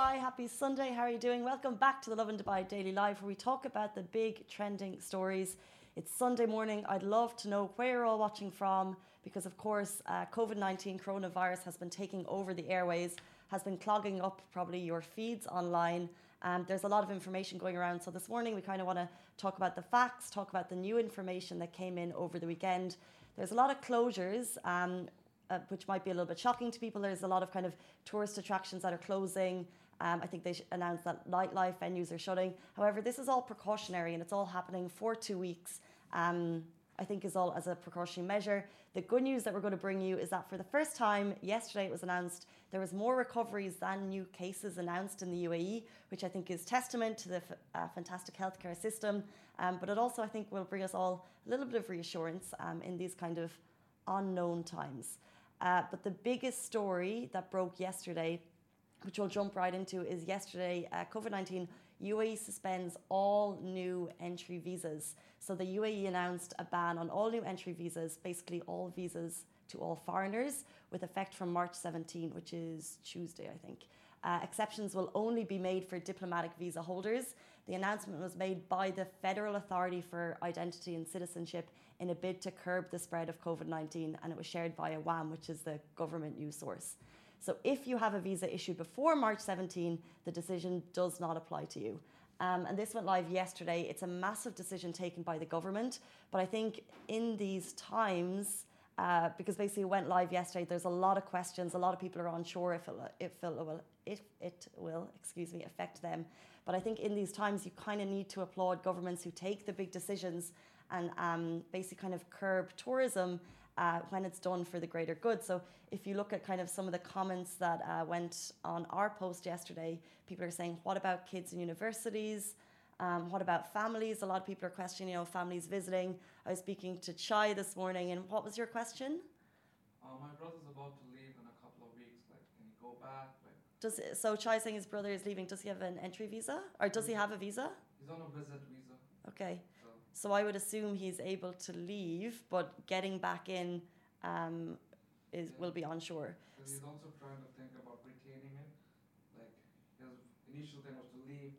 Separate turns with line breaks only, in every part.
Dubai. Happy Sunday. How are you doing? Welcome back to the Lovin Dubai Daily Live, where we talk about the big trending stories. It's Sunday morning. I'd love to know where you're all watching from because, of course, uh, COVID 19 coronavirus has been taking over the airways, has been clogging up probably your feeds online. Um, there's a lot of information going around. So, this morning, we kind of want to talk about the facts, talk about the new information that came in over the weekend. There's a lot of closures. Um, uh, which might be a little bit shocking to people. There's a lot of kind of tourist attractions that are closing. Um, I think they announced that nightlife venues are shutting. However, this is all precautionary and it's all happening for two weeks. Um, I think is all as a precautionary measure. The good news that we're going to bring you is that for the first time, yesterday it was announced there was more recoveries than new cases announced in the UAE, which I think is testament to the uh, fantastic healthcare system. Um, but it also, I think, will bring us all a little bit of reassurance um, in these kind of unknown times. Uh, but the biggest story that broke yesterday, which we'll jump right into, is yesterday uh, COVID 19 UAE suspends all new entry visas. So the UAE announced a ban on all new entry visas, basically all visas to all foreigners, with effect from March 17, which is Tuesday, I think. Uh, exceptions will only be made for diplomatic visa holders. The announcement was made by the Federal Authority for Identity and Citizenship in a bid to curb the spread of COVID 19, and it was shared via WAM, which is the government news source. So if you have a visa issued before March 17, the decision does not apply to you. Um, and this went live yesterday. It's a massive decision taken by the government, but I think in these times, uh, because basically it went live yesterday, there's a lot of questions. A lot of people are unsure if it, if it will, if it will, excuse me, affect them. But I think in these times, you kind of need to applaud governments who take the big decisions and um, basically kind of curb tourism uh, when it's done for the greater good. So if you look at kind of some of the comments that uh, went on our post yesterday, people are saying, what about kids in universities? Um, what about families? A lot of people are questioning, you know, families visiting. I was speaking to Chai this morning, and what was your question?
Uh, my brother's about to leave in a couple of weeks. Like, can he go back? Like,
does so Chai saying his brother is leaving? Does he have an entry visa, or does he have a visa?
He's on a visit visa.
Okay. So I would assume he's able to leave, but getting back in um, is
Yeah.
will be unsure.
He's also trying to think about retaining it. Like, his initial thing was to leave,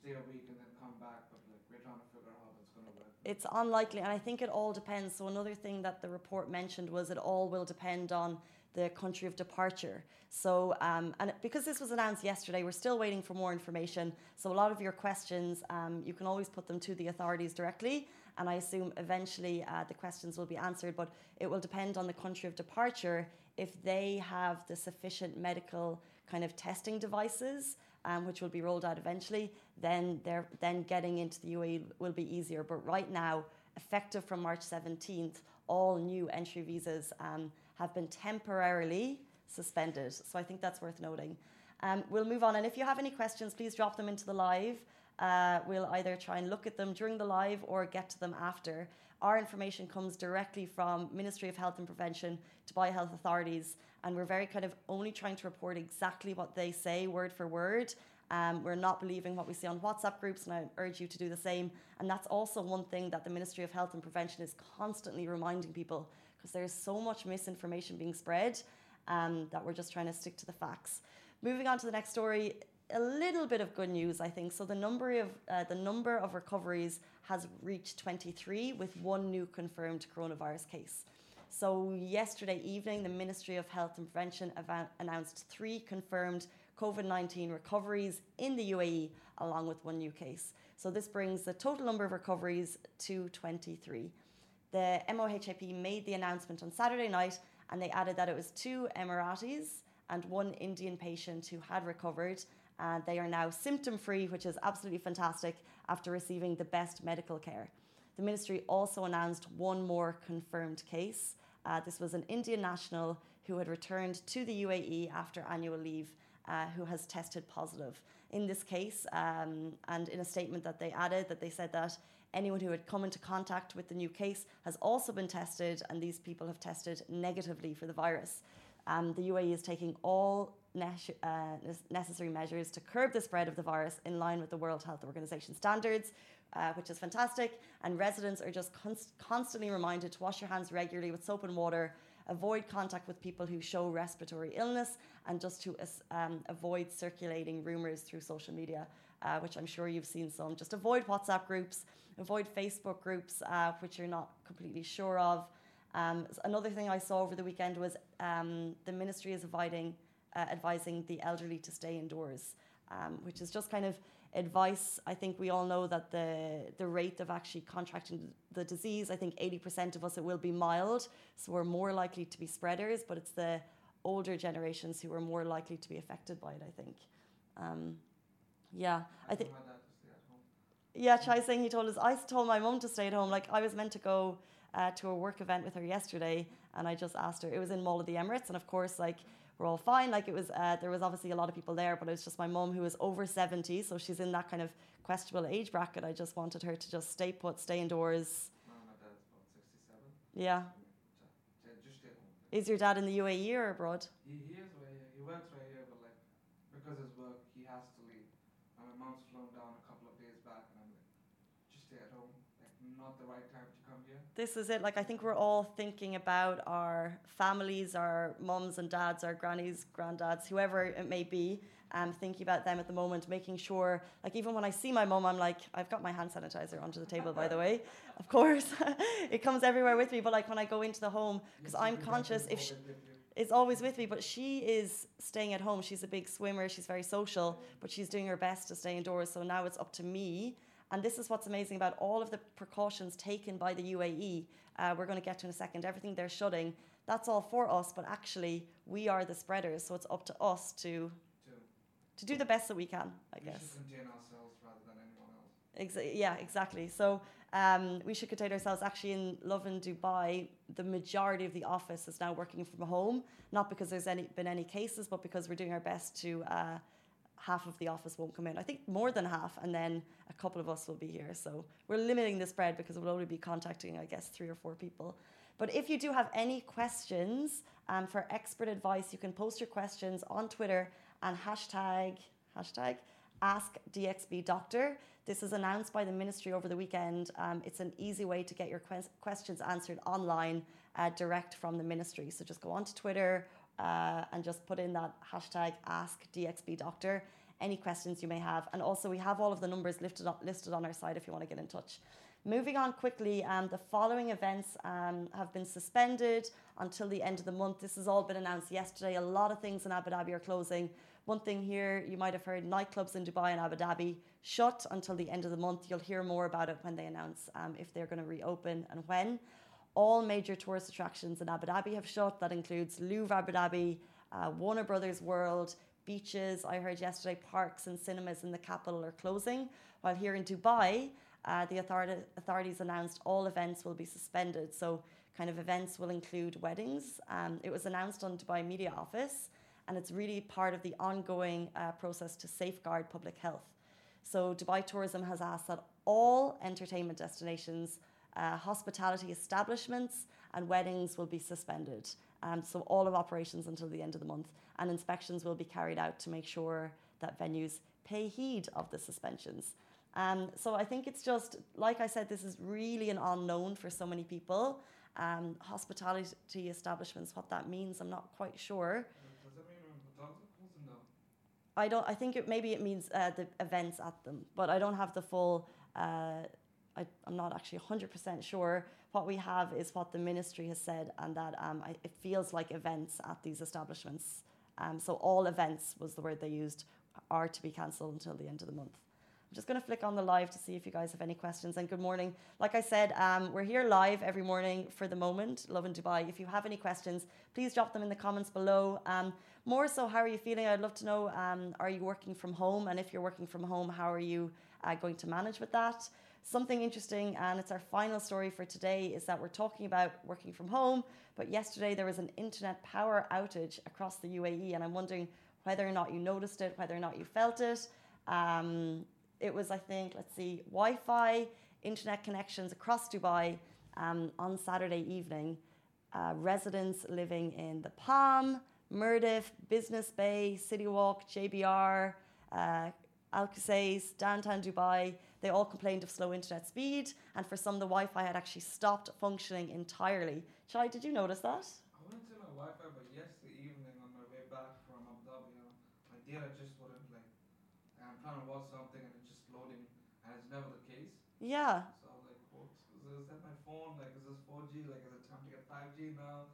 stay a week, and then come back. But like, we're trying to figure out how that's gonna work.
It's unlikely, and I think it all depends. So another thing that the report mentioned was it all will depend on the country of departure. So, um, and because this was announced yesterday, we're still waiting for more information. So, a lot of your questions, um, you can always put them to the authorities directly, and I assume eventually uh, the questions will be answered. But it will depend on the country of departure if they have the sufficient medical kind of testing devices. Um, which will be rolled out eventually, then they're then getting into the UAE will be easier. But right now, effective from March 17th, all new entry visas um, have been temporarily suspended. So I think that's worth noting. Um, we'll move on, and if you have any questions, please drop them into the live. Uh, we'll either try and look at them during the live or get to them after. Our information comes directly from Ministry of Health and Prevention, to Health Authorities, and we're very kind of only trying to report exactly what they say, word for word. Um, we're not believing what we see on WhatsApp groups, and I urge you to do the same. And that's also one thing that the Ministry of Health and Prevention is constantly reminding people because there's so much misinformation being spread um, that we're just trying to stick to the facts. Moving on to the next story, a little bit of good news, I think. So the number of uh, the number of recoveries has reached 23, with one new confirmed coronavirus case. So yesterday evening, the Ministry of Health and Prevention announced three confirmed COVID 19 recoveries in the UAE, along with one new case. So this brings the total number of recoveries to 23. The MOHAP made the announcement on Saturday night and they added that it was two Emiratis and one Indian patient who had recovered. And they are now symptom free, which is absolutely fantastic after receiving the best medical care. The ministry also announced one more confirmed case. Uh, this was an Indian national who had returned to the UAE after annual leave, uh, who has tested positive. In this case, um, and in a statement that they added, that they said that anyone who had come into contact with the new case has also been tested, and these people have tested negatively for the virus. Um, the UAE is taking all ne- uh, necessary measures to curb the spread of the virus in line with the World Health Organization standards, uh, which is fantastic. And residents are just const- constantly reminded to wash your hands regularly with soap and water. avoid contact with people who show respiratory illness and just to um, avoid circulating rumors through social media, uh, which I'm sure you've seen some. Just avoid WhatsApp groups, avoid Facebook groups, uh, which you're not completely sure of. Um, another thing I saw over the weekend was um, the ministry is advising, uh, advising the elderly to stay indoors, um, which is just kind of advice. I think we all know that the the rate of actually contracting the disease, I think 80% of us it will be mild, so we're more likely to be spreaders, but it's the older generations who are more likely to be affected by it, I think. Um, yeah, I, I think. Yeah, Chai saying he told us. I told my mum to stay at home. Like I was meant to go uh, to a work event with her yesterday, and I just asked her. It was in Mall of the Emirates, and of course, like we're all fine. Like it was, uh, there was obviously a lot of people there, but it was just my mum who was over 70, so she's in that kind of questionable age bracket. I just wanted her to just stay put, stay indoors.
My dad's about
67. Yeah.
Just stay home.
Is your dad in the UAE or abroad?
He, he is here. He works right here, but like because his work, he has to leave. My mom's flown down a couple of days back, and I'm like, just stay at home. Like not the right time to come here.
This is it. Like I think we're all thinking about our families, our mums and dads, our grannies, granddads, whoever it may be. Um, thinking about them at the moment, making sure, like even when I see my mum, I'm like, I've got my hand sanitizer onto the table, by the way. Of course, it comes everywhere with me. But like when I go into the home, because I'm conscious, if she, it's always with me. But she is staying at home. She's a big swimmer. She's very social, but she's doing her best to stay indoors. So now it's up to me and this is what's amazing about all of the precautions taken by the UAE. Uh, we're going to get to in a second. Everything they're shutting, that's all for us, but actually we are the spreaders, so it's up to us to to do the best that we can. I
we
guess.
should contain ourselves rather than anyone.
Exa- yeah, exactly. So um, we should contain ourselves. Actually, in Lovin Dubai, the majority of the office is now working from home, not because there's any been any cases, but because we're doing our best to. Uh, half of the office won't come in. I think more than half, and then a couple of us will be here. So we're limiting the spread because we'll only be contacting, I guess, three or four people. But if you do have any questions um, for expert advice, you can post your questions on Twitter and hashtag hashtag Ask DXB Doctor. This is announced by the ministry over the weekend. Um, it's an easy way to get your que- questions answered online, uh, direct from the ministry. So just go on to Twitter uh, and just put in that hashtag ask DXB doctor any questions you may have. And also, we have all of the numbers listed on, listed on our site if you want to get in touch. Moving on quickly, um, the following events um, have been suspended until the end of the month. This has all been announced yesterday. A lot of things in Abu Dhabi are closing. One thing here, you might have heard nightclubs in Dubai and Abu Dhabi shut until the end of the month. You'll hear more about it when they announce um, if they're going to reopen and when. All major tourist attractions in Abu Dhabi have shut. That includes Louvre Abu Dhabi, uh, Warner Brothers World, beaches. I heard yesterday parks and cinemas in the capital are closing. While here in Dubai, uh, the authority, authorities announced all events will be suspended. So, kind of events will include weddings. Um, it was announced on Dubai Media Office, and it's really part of the ongoing uh, process to safeguard public health. So, Dubai Tourism has asked that all entertainment destinations uh, hospitality establishments and weddings will be suspended. Um, so all of operations until the end of the month, and inspections will be carried out to make sure that venues pay heed of the suspensions. Um, so I think it's just like I said, this is really an unknown for so many people. Um, hospitality establishments, what that means, I'm not quite sure.
Does that mean hotels are closing down?
I don't. I think it maybe it means uh, the events at them, but I don't have the full uh, I, am not actually 100% sure. What we have is what the ministry has said, and that um, I, it feels like events at these establishments. Um, so, all events was the word they used, are to be cancelled until the end of the month. I'm just going to flick on the live to see if you guys have any questions. And good morning. Like I said, um, we're here live every morning for the moment, Lovin Dubai. If you have any questions, please drop them in the comments below. Um, more so, how are you feeling? I'd love to know um, are you working from home? And if you're working from home, how are you uh, going to manage with that? Something interesting, and it's our final story for today, is that we're talking about working from home. But yesterday there was an internet power outage across the UAE, and I'm wondering whether or not you noticed it, whether or not you felt it. Um, it was, I think, let's see, Wi Fi, internet connections across Dubai um, on Saturday evening. Uh, residents living in the Palm, Mirdif, Business Bay, City Walk, JBR, uh, Al Qusais, downtown Dubai, they all complained of slow internet speed, and for some, the Wi Fi had actually stopped functioning entirely. Shai, did you notice that?
I went to my Wi-Fi, but yesterday evening on my way back from Abu Dhabi, my data just wouldn't like. I'm trying to watch something and loading, and it's never the case.
Yeah.
So I was like, what? Is, that my phone? Like, is this 4G? Like, is it time to get 5G now?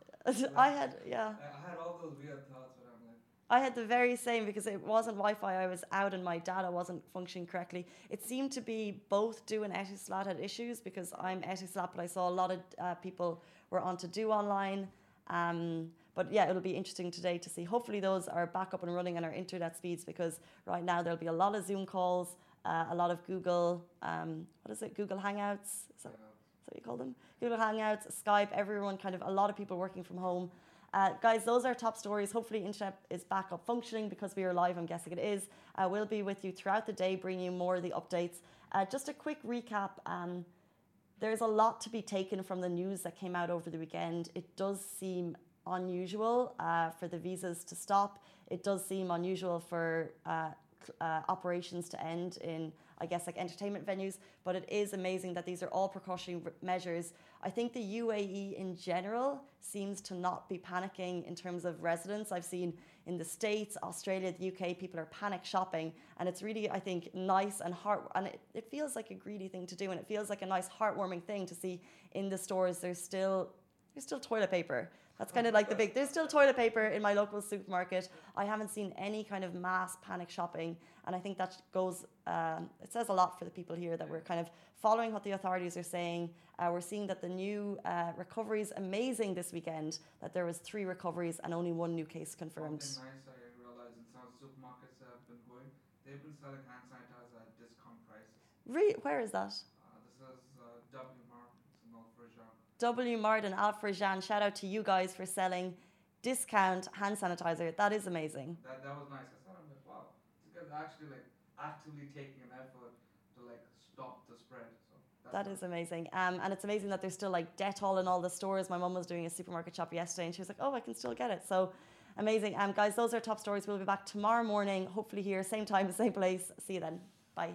I had, yeah.
I, had all those weird thoughts, but I'm like,
I had the very same because it wasn't Wi-Fi. I was out and my data wasn't functioning correctly. It seemed to be both du and Etisalat had issues because I'm Etisalat, but I saw a lot of uh, people were on to do online. Um, but yeah, it'll be interesting today to see. Hopefully, those are back up and running and our internet speeds because right now there'll be a lot of Zoom calls, uh, a lot of Google, um, what is it, Google Hangouts? Is that,
you
that what you call them? Google Hangouts, Skype, everyone kind of, a lot of people working from home. Uh, guys, those are top stories. Hopefully, internet is back up functioning because we are live. I'm guessing it is. Uh, we'll be with you throughout the day, bringing you more of the updates. Uh, just a quick recap. Um, there's a lot to be taken from the news that came out over the weekend. It does seem unusual uh, for the visas to stop. It does seem unusual for uh, operations to end in, I guess, like entertainment venues. But it is amazing that these are all precautionary measures. I think the UAE in general seems to not be panicking in terms of residents. I've seen in the States, Australia, the UK, people are panic shopping. And it's really, I think, nice and heart, and it, it feels like a greedy thing to do. And it feels like a nice, heartwarming thing to see in the stores, there's still, there's still toilet paper. That's kind of like the big. There's still toilet paper in my local supermarket. I haven't seen any kind of mass panic shopping, and I think that goes. Um, it says a lot for the people here that we're kind of following what the authorities are saying. Uh, we're seeing that the new uh, recovery is amazing this weekend. That there was three recoveries and only one new case confirmed.
I realized in some supermarkets have been going, they've been selling hand sanitizer at discount prices.
Re- where is that?
Uh, this is uh, W Mark, it's an
W Martin, Alfred Jean. Shout out to you guys for selling discount hand sanitizer. That is amazing.
That that was nice. I thought I'm like, wow, these guys are actually like actively taking an effort to like stop the spread. So
That is amazing. Um, and it's amazing that there's still like Dettol in all the stores. My mum was doing a supermarket shop yesterday and she was like, oh, I can still get it. So amazing. Um, guys, those are top stories. We'll be back tomorrow morning, hopefully here, same time, same place. See you then. Bye.